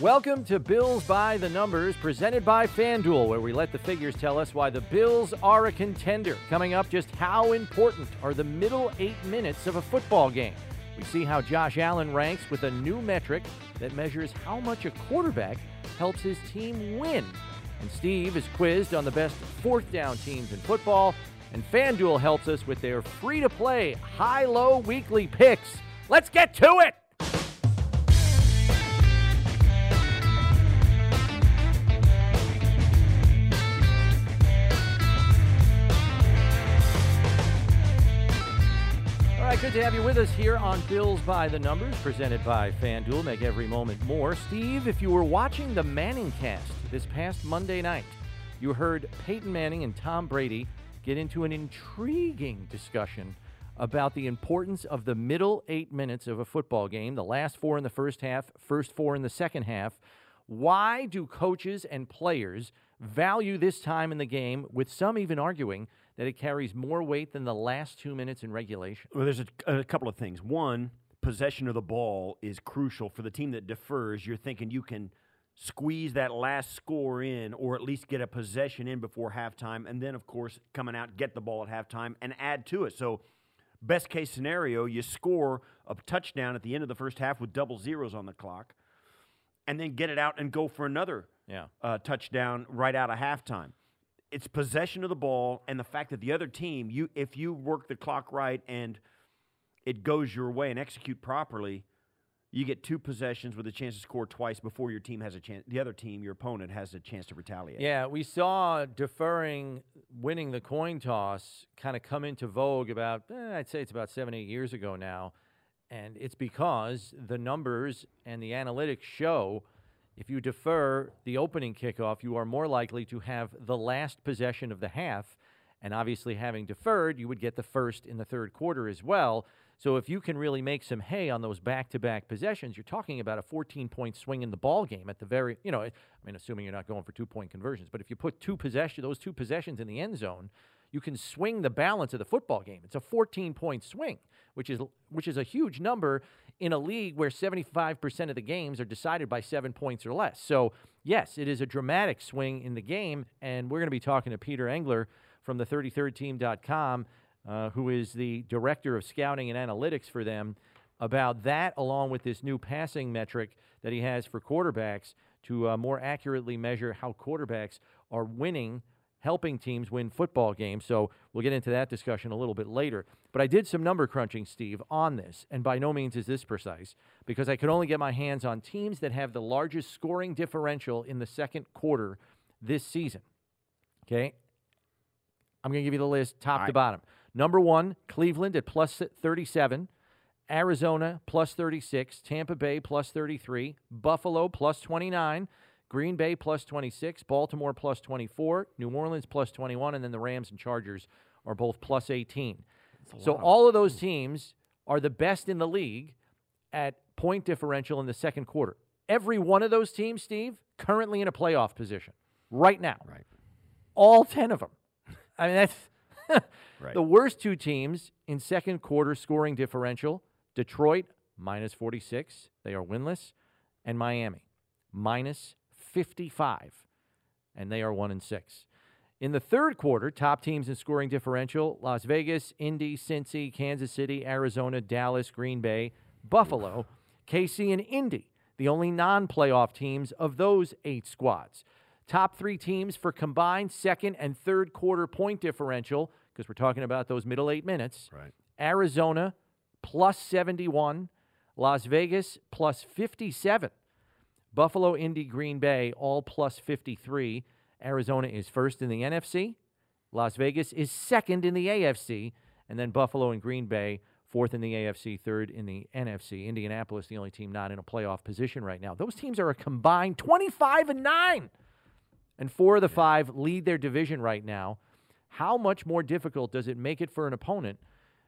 Welcome to Bills by the Numbers, presented by FanDuel, where we let the figures tell us why the Bills are a contender. Coming up, just how important are the middle eight minutes of a football game? We see how Josh Allen ranks with a new metric that measures how much a quarterback helps his team win. And Steve is quizzed on the best fourth down teams in football. And FanDuel helps us with their free to play high low weekly picks. Let's get to it! To have you with us here on Bills by the Numbers, presented by FanDuel. Make every moment more. Steve, if you were watching the Manning cast this past Monday night, you heard Peyton Manning and Tom Brady get into an intriguing discussion about the importance of the middle eight minutes of a football game, the last four in the first half, first four in the second half. Why do coaches and players value this time in the game, with some even arguing that it carries more weight than the last two minutes in regulation? Well, there's a, a couple of things. One, possession of the ball is crucial for the team that defers. You're thinking you can squeeze that last score in or at least get a possession in before halftime and then of course coming out get the ball at halftime and add to it so best case scenario you score a touchdown at the end of the first half with double zeros on the clock and then get it out and go for another Yeah. uh, touchdown right out of halftime it's possession of the ball and the fact that the other team you if you work the clock right and it goes your way and execute properly you get two possessions with a chance to score twice before your team has a chance the other team your opponent has a chance to retaliate Yeah, we saw deferring winning the coin toss kind of come into vogue about, eh, I'd say it's about seven, eight years ago now. And it's because the numbers and the analytics show if you defer the opening kickoff, you are more likely to have the last possession of the half. And obviously, having deferred, you would get the first in the third quarter as well. So if you can really make some hay on those back-to-back possessions, you're talking about a 14-point swing in the ball game at the very, you know, I mean, assuming you're not going for two-point conversions, but if you put two possession, those two possessions in the end zone, you can swing the balance of the football game. It's a 14-point swing, which is which is a huge number in a league where 75% of the games are decided by 7 points or less. So, yes, it is a dramatic swing in the game and we're going to be talking to Peter Engler from the 33rdteam.com uh, who is the director of scouting and analytics for them, about that, along with this new passing metric that he has for quarterbacks to uh, more accurately measure how quarterbacks are winning, helping teams win football games. So we'll get into that discussion a little bit later. But I did some number crunching, Steve, on this, and by no means is this precise because I could only get my hands on teams that have the largest scoring differential in the second quarter this season. Okay, I'm going to give you the list top to bottom. Number one, Cleveland at plus 37, Arizona plus 36, Tampa Bay plus 33, Buffalo plus 29, Green Bay plus 26, Baltimore plus 24, New Orleans plus 21, and then the Rams and Chargers are both plus 18. So all of those teams are the best in the league at point differential in the second quarter. Every one of those teams, Steve, currently in a playoff position right now. Right. All 10 of them. I mean, that's Right. the worst two teams in second quarter scoring differential Detroit, minus 46. They are winless. And Miami, minus 55. And they are 1 and 6. In the third quarter, top teams in scoring differential Las Vegas, Indy, Cincy, Kansas City, Arizona, Dallas, Green Bay, Buffalo, KC, and Indy, the only non playoff teams of those eight squads. Top three teams for combined second and third quarter point differential, because we're talking about those middle eight minutes. Right. Arizona plus 71, Las Vegas plus 57, Buffalo, Indy, Green Bay all plus 53. Arizona is first in the NFC, Las Vegas is second in the AFC, and then Buffalo and Green Bay fourth in the AFC, third in the NFC. Indianapolis, the only team not in a playoff position right now. Those teams are a combined 25 and 9. And four of the five lead their division right now. How much more difficult does it make it for an opponent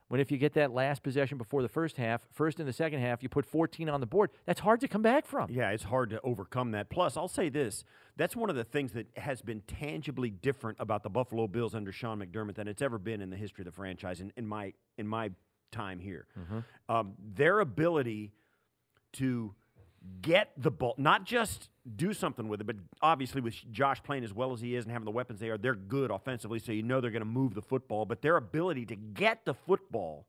when if you get that last possession before the first half, first in the second half, you put 14 on the board? That's hard to come back from. Yeah, it's hard to overcome that. Plus, I'll say this that's one of the things that has been tangibly different about the Buffalo Bills under Sean McDermott than it's ever been in the history of the franchise in, in my in my time here. Um, their ability to get the ball, not just do something with it, but obviously with Josh playing as well as he is and having the weapons they are, they're good offensively, so you know they're going to move the football. But their ability to get the football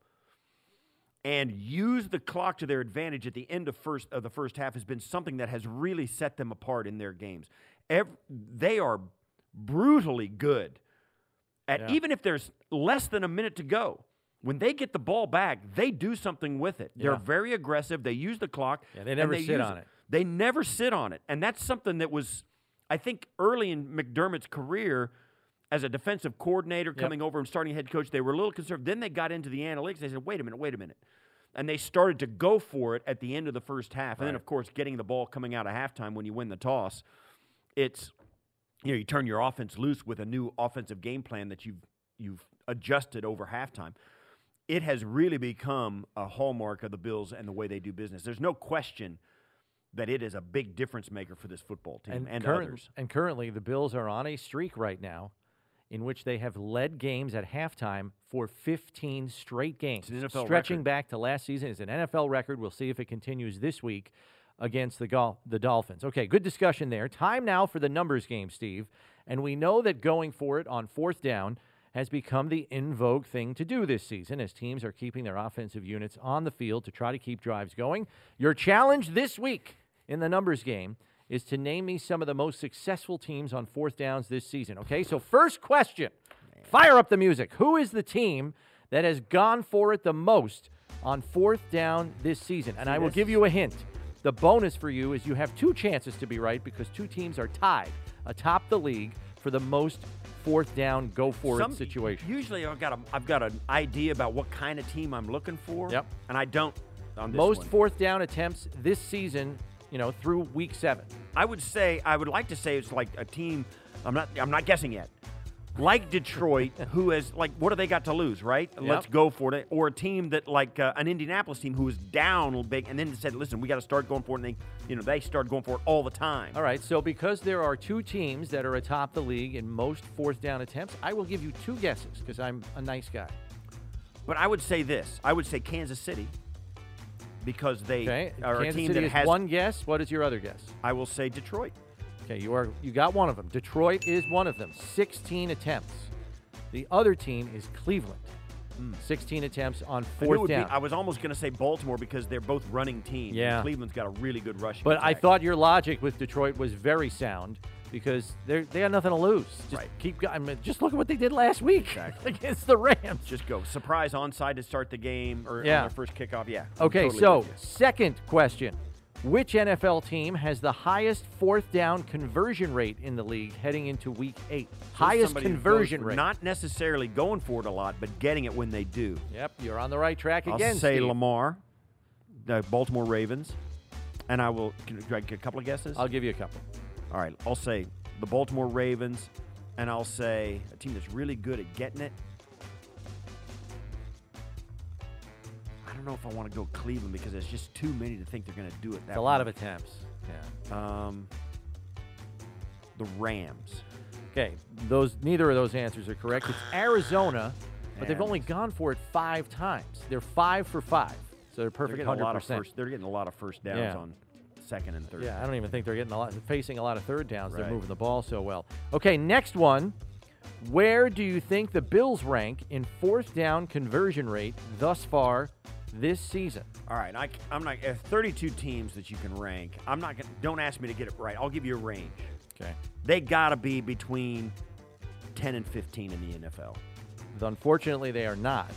and use the clock to their advantage at the end of first of the first half has been something that has really set them apart in their games. Ev they are brutally good at Yeah. even if there's less than a minute to go. When they get the ball back, they do something with it. They're very aggressive. They use the clock. Yeah, they never sit on it. They never sit on it. And that's something that was, I think, early in McDermott's career as a defensive coordinator coming over and starting head coach, they were a little concerned. Then they got into the analytics. They said, wait a minute, wait a minute. And they started to go for it at the end of the first half. And then, of course, getting the ball coming out of halftime when you win the toss, it's, you know, you turn your offense loose with a new offensive game plan that you've, you've adjusted over halftime. It has really become a hallmark of the Bills and the way they do business. There's no question that it is a big difference maker for this football team and, current- others. and currently, the Bills are on a streak right now in which they have led games at halftime for 15 straight games. It's an NFL Stretching record. back to last season is an NFL record. We'll see if it continues this week against the, Gol- the Dolphins. Okay, good discussion there. Time now for the numbers game, Steve. And we know that going for it on fourth down has become the in vogue thing to do this season as teams are keeping their offensive units on the field to try to keep drives going. Your challenge this week in the numbers game is to name me some of the most successful teams on fourth downs this season. Okay, so first question fire up the music. Who is the team that has gone for it the most on fourth down this season? And I will give you a hint. The bonus for you is you have two chances to be right because two teams are tied atop the league for the most fourth down go for it situation. Usually, I've got a, I've got an idea about what kind of team I'm looking for. Yep. And I don't on this most one. fourth down attempts this season, you know, through week seven. I would say I would like to say it's like a team. I'm not. I'm not guessing yet. Like Detroit, who has like what do they got to lose, right? Let's go for it. Or a team that like uh, an Indianapolis team who was down big and then said, "Listen, we got to start going for it." And they, you know, they started going for it all the time. All right, so because there are two teams that are atop the league in most fourth down attempts, I will give you two guesses because I'm a nice guy. But I would say this. I would say Kansas City because they Okay, are Kansas a team City that has. one guess. What is your other guess? I will say Detroit. Okay, you are you got one of them. Detroit is one of them. 16 attempts. The other team is Cleveland. 16 attempts on Hmm. I fourth be- down. I was almost going to say Baltimore because they're both running teams. Yeah. Cleveland's got a really good rushing. but I thought your logic with Detroit was very sound because they they got nothing to lose. Just Right. keep. I mean, just look at what they did last week Exactly. against the Rams. just go surprise onside to start the game or Yeah. on their first kickoff. Yeah. Okay, totally so second question. Which NFL team has the highest fourth down conversion rate in the league heading into week eight? highest who goes conversion rate. Not necessarily going for it a lot, but getting it when they do. yep, you're on the right track again. I'll again. say Steve. Lamar, the Baltimore Ravens, and I will. Can I get a couple of guesses? I'll give you a couple. All right, I'll say the Baltimore Ravens, and I'll say a team that's really good at getting it. Know if I want to go Cleveland because there's just too many to think they're going to do it. That It's a lot of attempts. Yeah. Um, the Rams. Okay, those neither of those answers are correct. It's Arizona, but they've only gone for it five times. They're five for five, so they're They're perfect getting a lot of first. They're getting a lot of first downs Yeah. on second and third. Yeah, I don't even think they're getting a lot, facing a lot of third downs. They're moving the ball so well. Okay, next one. Where do you think the Bills rank in fourth down conversion rate thus far this season? All right, I, am not. If 32 teams that you can rank. I'm not gonna. Don't ask me to get it right. I'll give you a range. Okay. They got to be between 10 and 15 in the NFL. Unfortunately, they are not.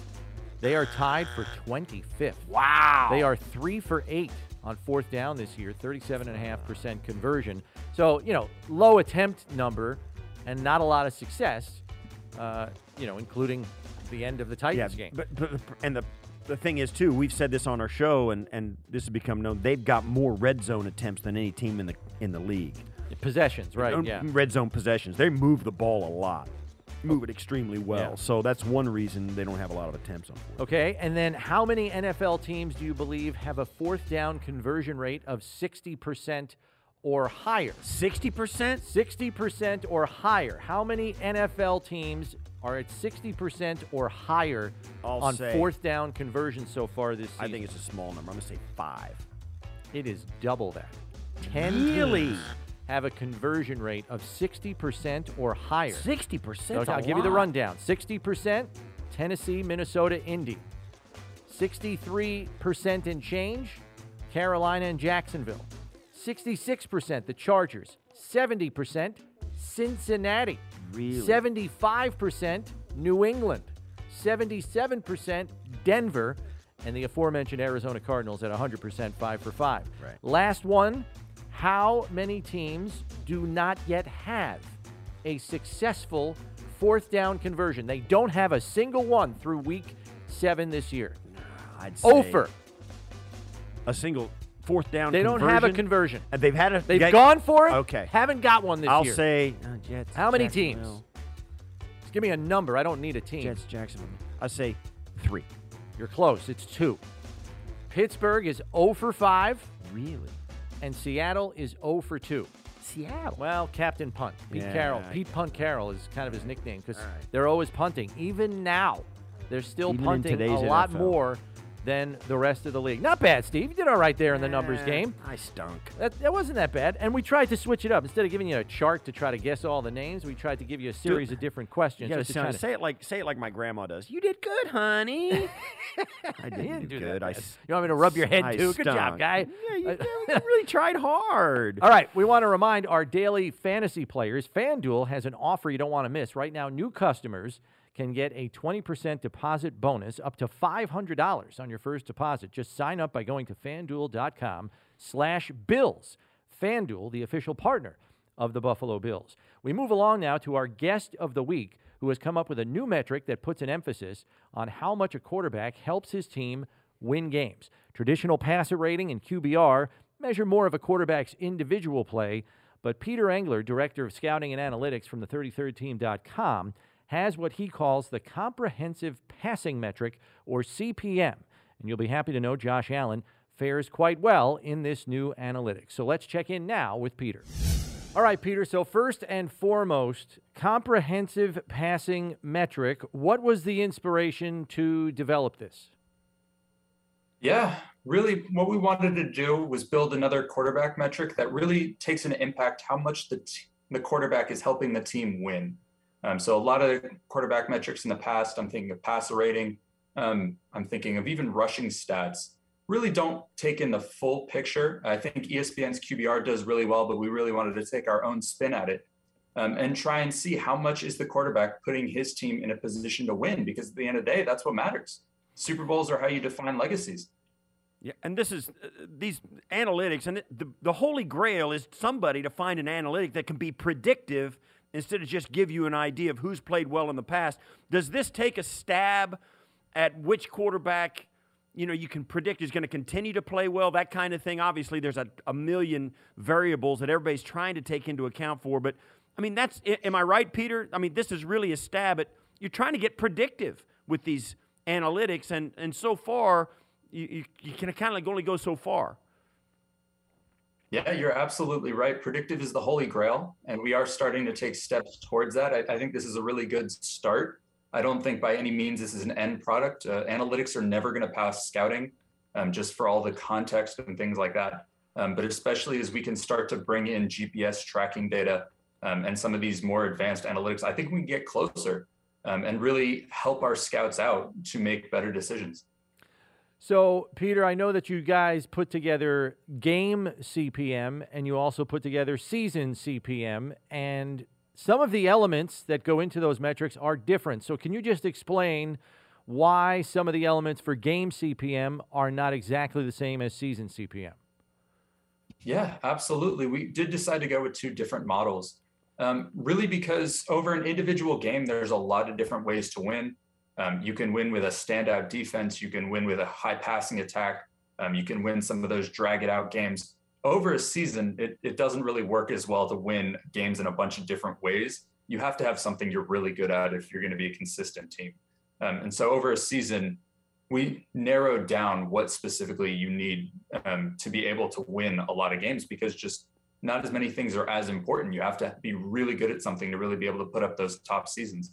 They are tied for 25th. Wow. They are three for eight on fourth down this year, 37.5% conversion. So, you know, low attempt number and not a lot of success, uh, you know, including the end of the Yeah, Titans game. but, but and the the thing is too. We've said this on our show, and and this has become known. They've got more red zone attempts than any team in the in the league. Possessions, right? Yeah. Red zone possessions. They move the ball a lot. Move it oh. extremely well. Yeah. So that's one reason they don't have a lot of attempts on fourth. Okay, and then how many NFL teams do you believe have a fourth down conversion rate of 60% or higher? 60%? 60% or higher. How many NFL teams are at 60% or higher I'll on say- fourth down conversion so far this season? I think it's a small number. I'm going to say five. It is double that. 10 Really? have a conversion rate of 60% or higher. Sixty So percent. I'll give you the rundown 60% Tennessee, Minnesota, Indy. 63% in change, Carolina and Jacksonville. 66% the Chargers. 70% Cincinnati. Really? 75% New England. 77% Denver. And the aforementioned Arizona Cardinals at 100% 5 for 5. Right. Last one how many teams do not yet have a successful fourth down conversion? They don't have a single one through week seven this year. I'd say Ofer. a single fourth down. They don't have a conversion. And they've had a. They've yeah, gone for it. Okay. Haven't got one this year. I'll say uh, Jets. How many teams? Just give me a number. I don't need a team. Jets, Jacksonville. I say three. You're close. It's two. Pittsburgh is 0 for 5, Really? and Seattle is 0 for 2. Seattle. Well, Captain Punt, Pete Yeah, Carroll. I Pete Punt Carroll is kind of his nickname because right. they're always punting. Even now, they're still Even punting a today's lot more than the rest of the league. Not bad, Steve. You did all right there in the numbers game. I stunk. That, that wasn't that bad. And we tried to switch it up. Instead of giving you a chart to try to guess all the names, we tried to give you a series of different questions. just to say it like say it like my grandma does. You did good, honey. I didn't didn't do good. I, You want me to rub your head I too? Good job, guy. Yeah, you, you really tried hard. All right, we want to remind our daily fantasy players FanDuel has an offer you don't want to miss. Right now, new customers can get a 20% deposit bonus up to $500 on your first deposit. Just sign up by going to fanduel.com slash bills. FanDuel, the official partner of the Buffalo Bills. We move along now to our guest of the week, who has come up with a new metric that puts an emphasis on how much a quarterback helps his team win games. Traditional passer rating and QBR measure more of a quarterback's individual play, but Peter Engler, director of scouting and analytics from the 33rdteam.com, has what he calls the comprehensive passing metric or CPM. And you'll be happy to know Josh Allen fares quite well in this new analytics. So let's check in now with Peter. All right, Peter. So, first and foremost, comprehensive passing metric. What was the inspiration to develop this? Yeah, really, what we wanted to do was build another quarterback metric that really takes an impact how much the t- the quarterback is helping the team win. Um, so a lot of quarterback metrics in the past, I'm thinking of passer rating, um, I'm thinking of even rushing stats, really don't take in the full picture. I think ESPN's QBR does really well, but we really wanted to take our own spin at it um, and try and see how much is the quarterback putting his team in a position to win. Because at the end of the day, that's what matters. Super Bowls are how you define legacies. Yeah, and this is uh, these analytics, and the, the holy grail is somebody to find an analytic that can be predictive instead of just give you an idea of who's played well in the past. Does this take a stab at which quarterback you know you can predict is going to continue to play well? That kind of thing. Obviously, there's a, a million variables that everybody's trying to take into account for, but I mean, that's am I right, Peter? I mean, this is really a stab at you're trying to get predictive with these analytics, and and so far you, you, you can kind of only go so far. Yeah, you're absolutely right. Predictive is the holy grail, and we are starting to take steps towards that. I, I think this is a really good start. I don't think by any means this is an end product. Uh, analytics are never going to pass scouting, um, just for all the context and things like that. Um, but especially as we can start to bring in GPS tracking data um, and some of these more advanced analytics, I think we can get closer um, and really help our scouts out to make better decisions. So, Peter, I know that you guys put together game CPM and you also put together season CPM, and some of the elements that go into those metrics are different. So, can you just explain why some of the elements for game CPM are not exactly the same as season CPM? Yeah, absolutely. We did decide to go with two different models. Um, really, because over an individual game, there's a lot of different ways to win. Um, you can win with a standout defense. You can win with a high passing attack. Um, you can win some of those drag it out games. Over a season, it, it doesn't really work as well to win games in a bunch of different ways. You have to have something you're really good at if you're going to be a consistent team. Um, and so over a season, we narrowed down what specifically you need um, to be able to win a lot of games because just not as many things are as important. You have to be really good at something to really be able to put up those top seasons.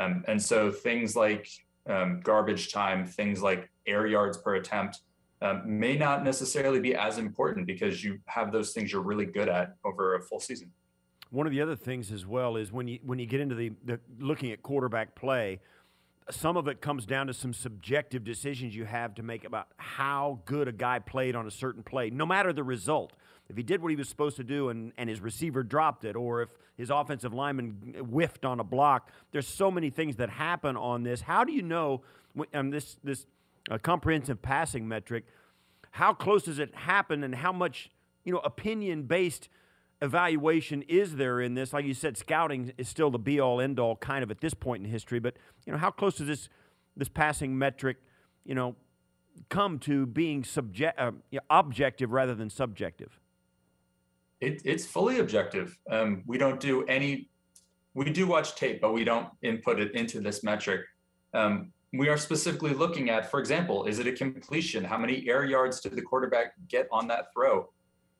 Um, and so things like um, garbage time, things like air yards per attempt, um, may not necessarily be as important because you have those things you're really good at over a full season. One of the other things as well is when you when you get into the, the looking at quarterback play, some of it comes down to some subjective decisions you have to make about how good a guy played on a certain play, no matter the result. If he did what he was supposed to do and, and his receiver dropped it, or if his offensive lineman whiffed on a block, there's so many things that happen on this. How do you know um, this this uh, comprehensive passing metric? How close does it happen, and how much you know opinion based evaluation is there in this? Like you said, scouting is still the be all end all kind of at this point in history, but you know, how close does this this passing metric, you know, come to being subject uh, objective rather than subjective? It, it's fully objective. Um, we don't do any. We do watch tape, but we don't input it into this metric. Um, we are specifically looking at, for example, is it a completion? How many air yards did the quarterback get on that throw?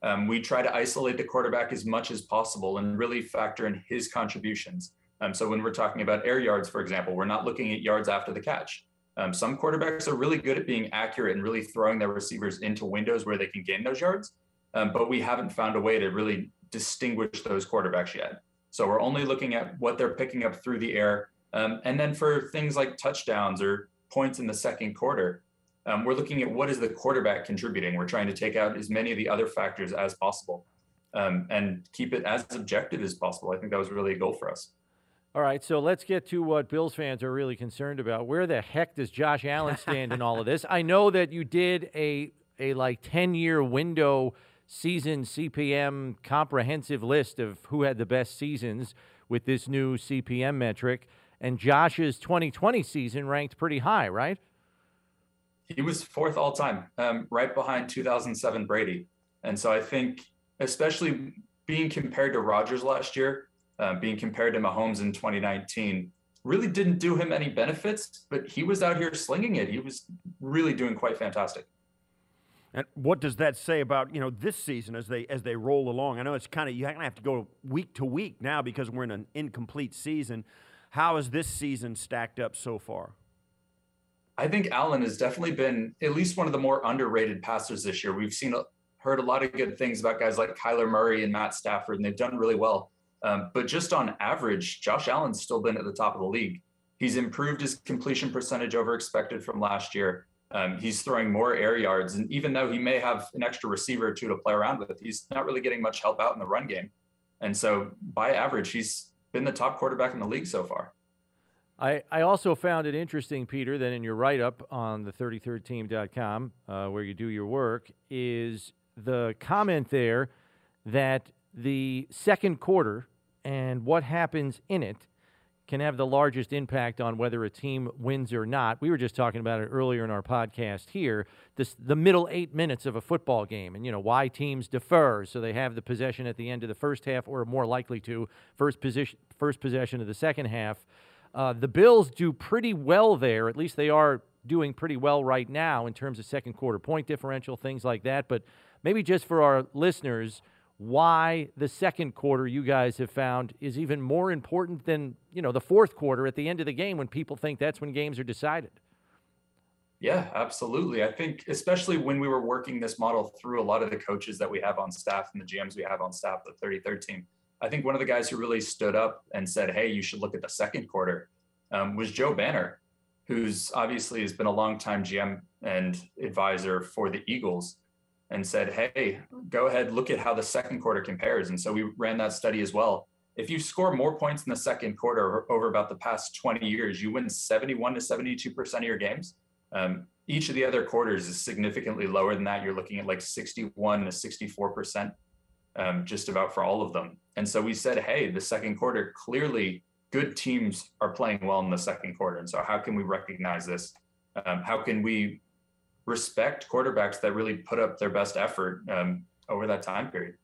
Um, we try to isolate the quarterback as much as possible and really factor in his contributions. Um, so when we're talking about air yards, for example, we're not looking at yards after the catch. Um, some quarterbacks are really good at being accurate and really throwing their receivers into windows where they can gain those yards, um, but we haven't found a way to really distinguish those quarterbacks yet. So we're only looking at what they're picking up through the air. Um, and then for things like touchdowns or points in the second quarter, um, we're looking at what is the quarterback contributing. We're trying to take out as many of the other factors as possible um, and keep it as objective as possible. I think that was really a goal for us. All right, so let's get to what Bills fans are really concerned about. Where the heck does Josh Allen stand in all of this? I know that you did a a like 10 year window season CPM comprehensive list of who had the best seasons with this new CPM metric, and Josh's 2020 season ranked pretty high, right? he was fourth all time, um, right behind 2007 Brady. And so I think, especially being compared to Rodgers last year, uh, being compared to Mahomes in 2019, really didn't do him any benefits, but he was out here slinging it. He was really doing quite fantastic. And what does that say about you know this season as they as they roll along? I know it's kind of you kind of have to go week to week now because we're in an incomplete season. How has this season stacked up so far? I think Allen has definitely been at least one of the more underrated passers this year. We've seen heard a lot of good things about guys like Kyler Murray and Matt Stafford, and they've done really well. Um, but just on average, Josh Allen's still been at the top of the league. He's improved his completion percentage over expected from last year. Um, he's throwing more air yards, and even though he may have an extra receiver or two to play around with, he's not really getting much help out in the run game. And so, by average, he's been the top quarterback in the league so far. I, I also found it interesting, Peter, that in your write up on the 33rdteam.com, uh, where you do your work, is the comment there that the second quarter and what happens in it can have the largest impact on whether a team wins or not. We were just talking about it earlier in our podcast here. This the middle eight minutes of a football game, and you know why teams defer, so they have the possession at the end of the first half, or more likely to first position first possession of the second half. Uh, the Bills do pretty well there. At least they are doing pretty well right now in terms of second quarter point differential, things like that. But maybe just for our listeners, why the second quarter you guys have found is even more important than you know the fourth quarter at the end of the game when people think that's when games are decided. Yeah, absolutely. I think especially when we were working this model through a lot of the coaches that we have on staff and the GMs we have on staff, the 33rd team, I think one of the guys who really stood up and said, "Hey, you should look at the second quarter," um, was Joe Banner, who's obviously has been a long time GM and advisor for the Eagles, and said, "Hey, go ahead, look at how the second quarter compares." And so we ran that study as well. If you score more points in the second quarter over about the past 20 years, you win 71 to 72 percent of your games. Um, each of the other quarters is significantly lower than that. You're looking at like 61 to 64 percent um, just about for all of them. And so we said, hey, the second quarter clearly good teams are playing well in the second quarter. And so how can we recognize this? Um, how can we respect quarterbacks that really put up their best effort um, over that time period?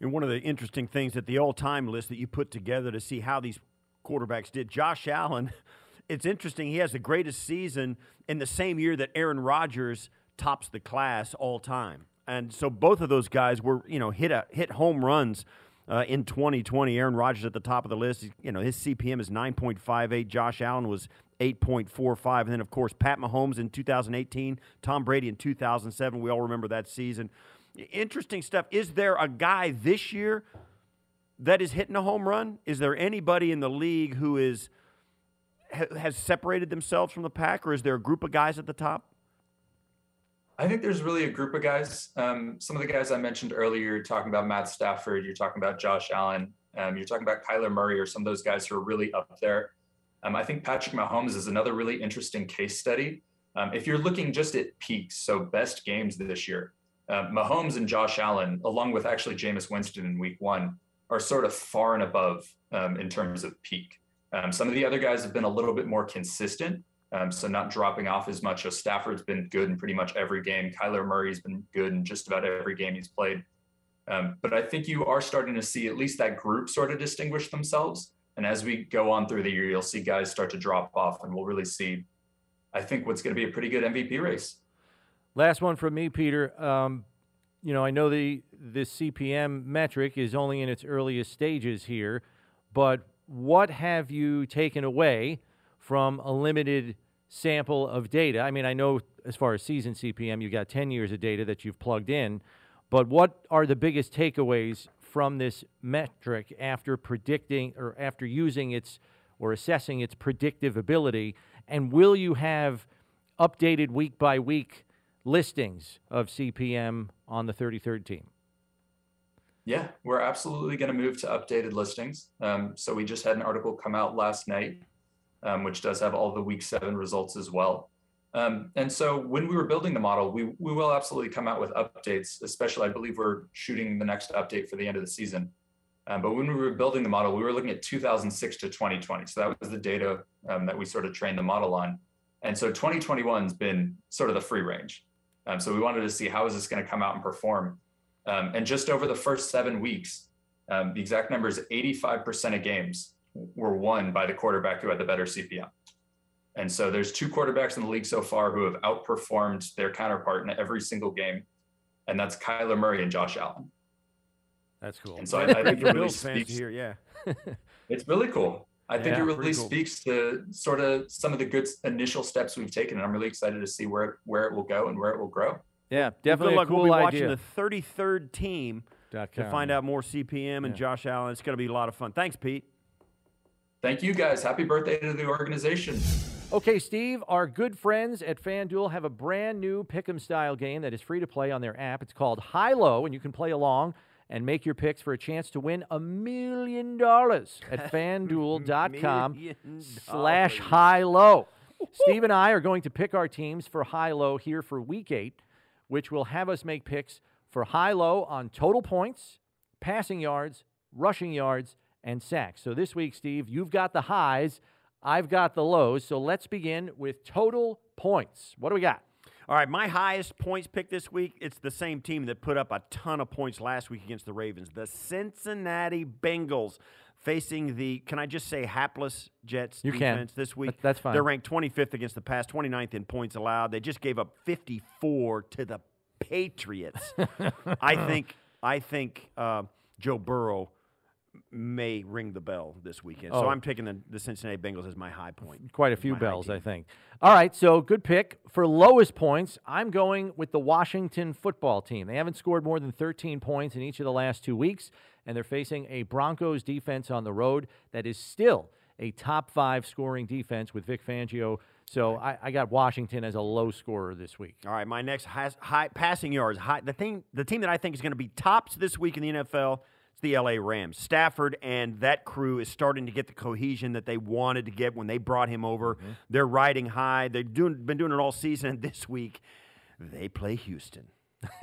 And one of the interesting things that the all-time list that you put together to see how these quarterbacks did, Josh Allen. It's interesting. He has the greatest season in the same year that Aaron Rodgers tops the class all time. And so both of those guys were, you know, hit a, hit home runs uh, in 2020. Aaron Rodgers at the top of the list. You know, his CPM is 9.58. Josh Allen was 8.45. And then, of course, Pat Mahomes in 2018, Tom Brady in 2007. We all remember that season. Interesting stuff. Is there a guy this year that is hitting a home run? Is there anybody in the league who is has separated themselves from the pack, or is there a group of guys at the top? I think there's really a group of guys. Um, some of the guys I mentioned earlier, you're talking about Matt Stafford, you're talking about Josh Allen, um, you're talking about Kyler Murray, or some of those guys who are really up there. Um, I think Patrick Mahomes is another really interesting case study. Um, if you're looking just at peaks, so best games this year, uh, Mahomes and Josh Allen, along with actually Jameis Winston in week one, are sort of far and above um, in terms of peak. Um, some of the other guys have been a little bit more consistent, um, so not dropping off as much. So Stafford's been good in pretty much every game. Kyler Murray's been good in just about every game he's played. Um, but I think you are starting to see at least that group sort of distinguish themselves. And as we go on through the year, you'll see guys start to drop off, and we'll really see, I think, what's going to be a pretty good MVP race. Last one from me, Peter. Um, you know, I know the the CPM metric is only in its earliest stages here, but what have you taken away from a limited sample of data? I mean, I know as far as season CPM, you've got 10 years of data that you've plugged in, but what are the biggest takeaways from this metric after predicting or after using its or assessing its predictive ability? And will you have updated week by week listings of CPM on the 33rd team? Yeah, we're absolutely going to move to updated listings. Um, so we just had an article come out last night, um, which does have all the week seven results as well. Um, and so when we were building the model, we, we will absolutely come out with updates, especially I believe we're shooting the next update for the end of the season. Um, but when we were building the model, we were looking at 2006 to 2020. So that was the data um, that we sort of trained the model on. And so 2021 has been sort of the free range. Um, so we wanted to see how is this going to come out and perform. Um, and just over the first seven weeks, um, the exact number is 85% of games were won by the quarterback who had the better CPM. And so there's two quarterbacks in the league so far who have outperformed their counterpart in every single game, and that's Kyler Murray and Josh Allen. That's cool. And so I, I think it really speaks here, yeah. it's really cool. I think Yeah, it really cool. speaks to sort of some of the good initial steps we've taken, and I'm really excited to see where it, where it will go and where it will grow. Yeah, definitely Good a luck. cool we'll be idea. watching the 33rd team Dot to find out more CPM and Yeah. Josh Allen. It's going to be a lot of fun. Thanks, Pete. Thank you guys. Happy birthday to the organization. Okay, Steve, our good friends at FanDuel have a brand new pick'em style game that is free to play on their app. It's called High Low, and you can play along and make your picks for a chance to win a million dollars at fanduel.com slash high low. Steve and I are going to pick our teams for high low here for week eight, which will have us make picks for high low on total points, passing yards, rushing yards, and sacks. So this week, Steve, you've got the highs, I've got the lows. So let's begin with total points. What do we got? All right, my highest points pick this week, it's the same team that put up a ton of points last week against the Ravens. The Cincinnati Bengals facing the, can I just say, hapless Jets You can. defense this week. That's fine. They're ranked 25th against the pass, 29th in points allowed. They just gave up 54 to the Patriots. I think, I think uh, Joe Burrow may ring the bell this weekend. So Oh. I'm picking the, the Cincinnati Bengals as my high point. Quite a few bells, I think. All right, so good pick. For lowest points, I'm going with the Washington football team. They haven't scored more than 13 points in each of the last two weeks, and they're facing a Broncos defense on the road that is still a top five scoring defense with Vic Fangio. So I, I got Washington as a low scorer this week. All right, my next high, high passing yards. High, the thing, the team that I think is going to be tops this week in the NFL is the LA Rams. Stafford and that crew is starting to get the cohesion that they wanted to get when they brought him over. Mm-hmm. They're riding high. They've doing, been doing it all season. And this week, they play Houston.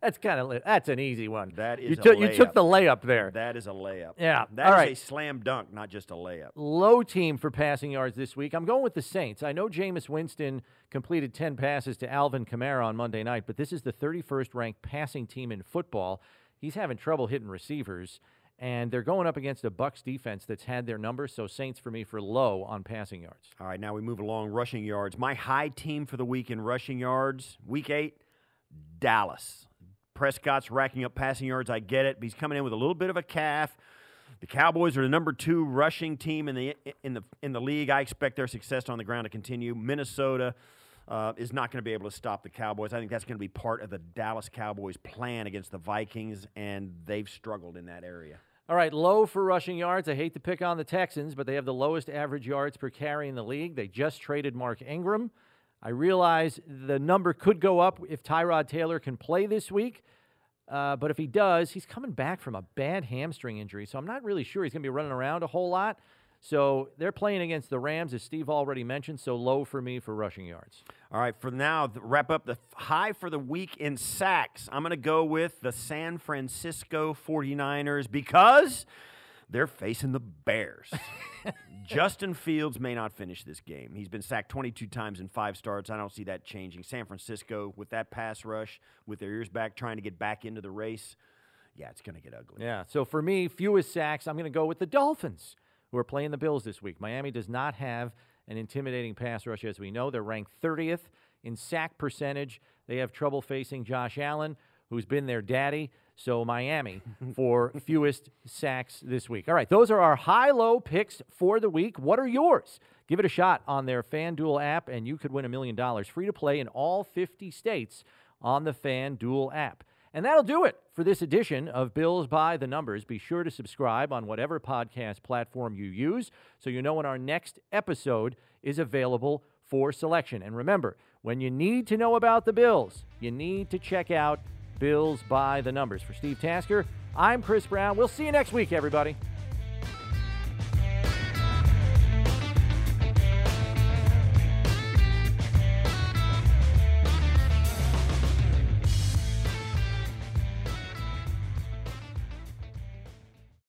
That's kind of that's an easy one. That is you a took you took the layup there. That is a layup. Yeah, that all is right. a slam dunk, not just a layup. low team for passing yards this week. I'm going with the Saints. I know Jameis Winston completed 10 passes to Alvin Kamara on Monday night, but this is the 31st ranked passing team in football. He's having trouble hitting receivers, and they're going up against a Bucs defense that's had their number. So Saints for me for low on passing yards. All right, now we move along. Rushing yards. My high team for the week in rushing yards, week eight, Dallas. Prescott's racking up passing yards. I get it. But he's coming in with a little bit of a calf. The Cowboys are the number two rushing team in the in the in the league. I expect their success on the ground to continue. Minnesota uh, is not going to be able to stop the Cowboys. I think that's going to be part of the Dallas Cowboys' plan against the Vikings, and they've struggled in that area. All right, low for rushing yards. I hate to pick on the Texans, but they have the lowest average yards per carry in the league. They just traded Mark Ingram. I realize the number could go up if Tyrod Taylor can play this week. Uh, but if he does, he's coming back from a bad hamstring injury. So I'm not really sure he's going to be running around a whole lot. So they're playing against the Rams, as Steve already mentioned. So low for me for rushing yards. All right, for now, wrap up the high for the week in sacks. I'm going to go with the San Francisco 49ers because they're facing the Bears. Justin Fields may not finish this game. He's been sacked 22 times in five starts. I don't see that changing. San Francisco, with that pass rush, with their ears back, trying to get back into the race, yeah, it's going to get ugly. Yeah. So for me, fewest sacks, I'm going to go with the Dolphins, who are playing the Bills this week. Miami does not have an intimidating pass rush, as we know. They're ranked 30th in sack percentage. They have trouble facing Josh Allen, who's been their daddy. So Miami for fewest sacks this week. All right, those are our high-low picks for the week. What are yours? Give it a shot on their FanDuel app, and you could win a million dollars free to play in all 50 states on the FanDuel app. And that'll do it for this edition of Bills by the Numbers. Be sure to subscribe on whatever podcast platform you use so you know when our next episode is available for selection. And remember, when you need to know about the Bills, you need to check out Bills by the Numbers. For Steve Tasker, I'm Chris Brown. We'll see you next week, everybody.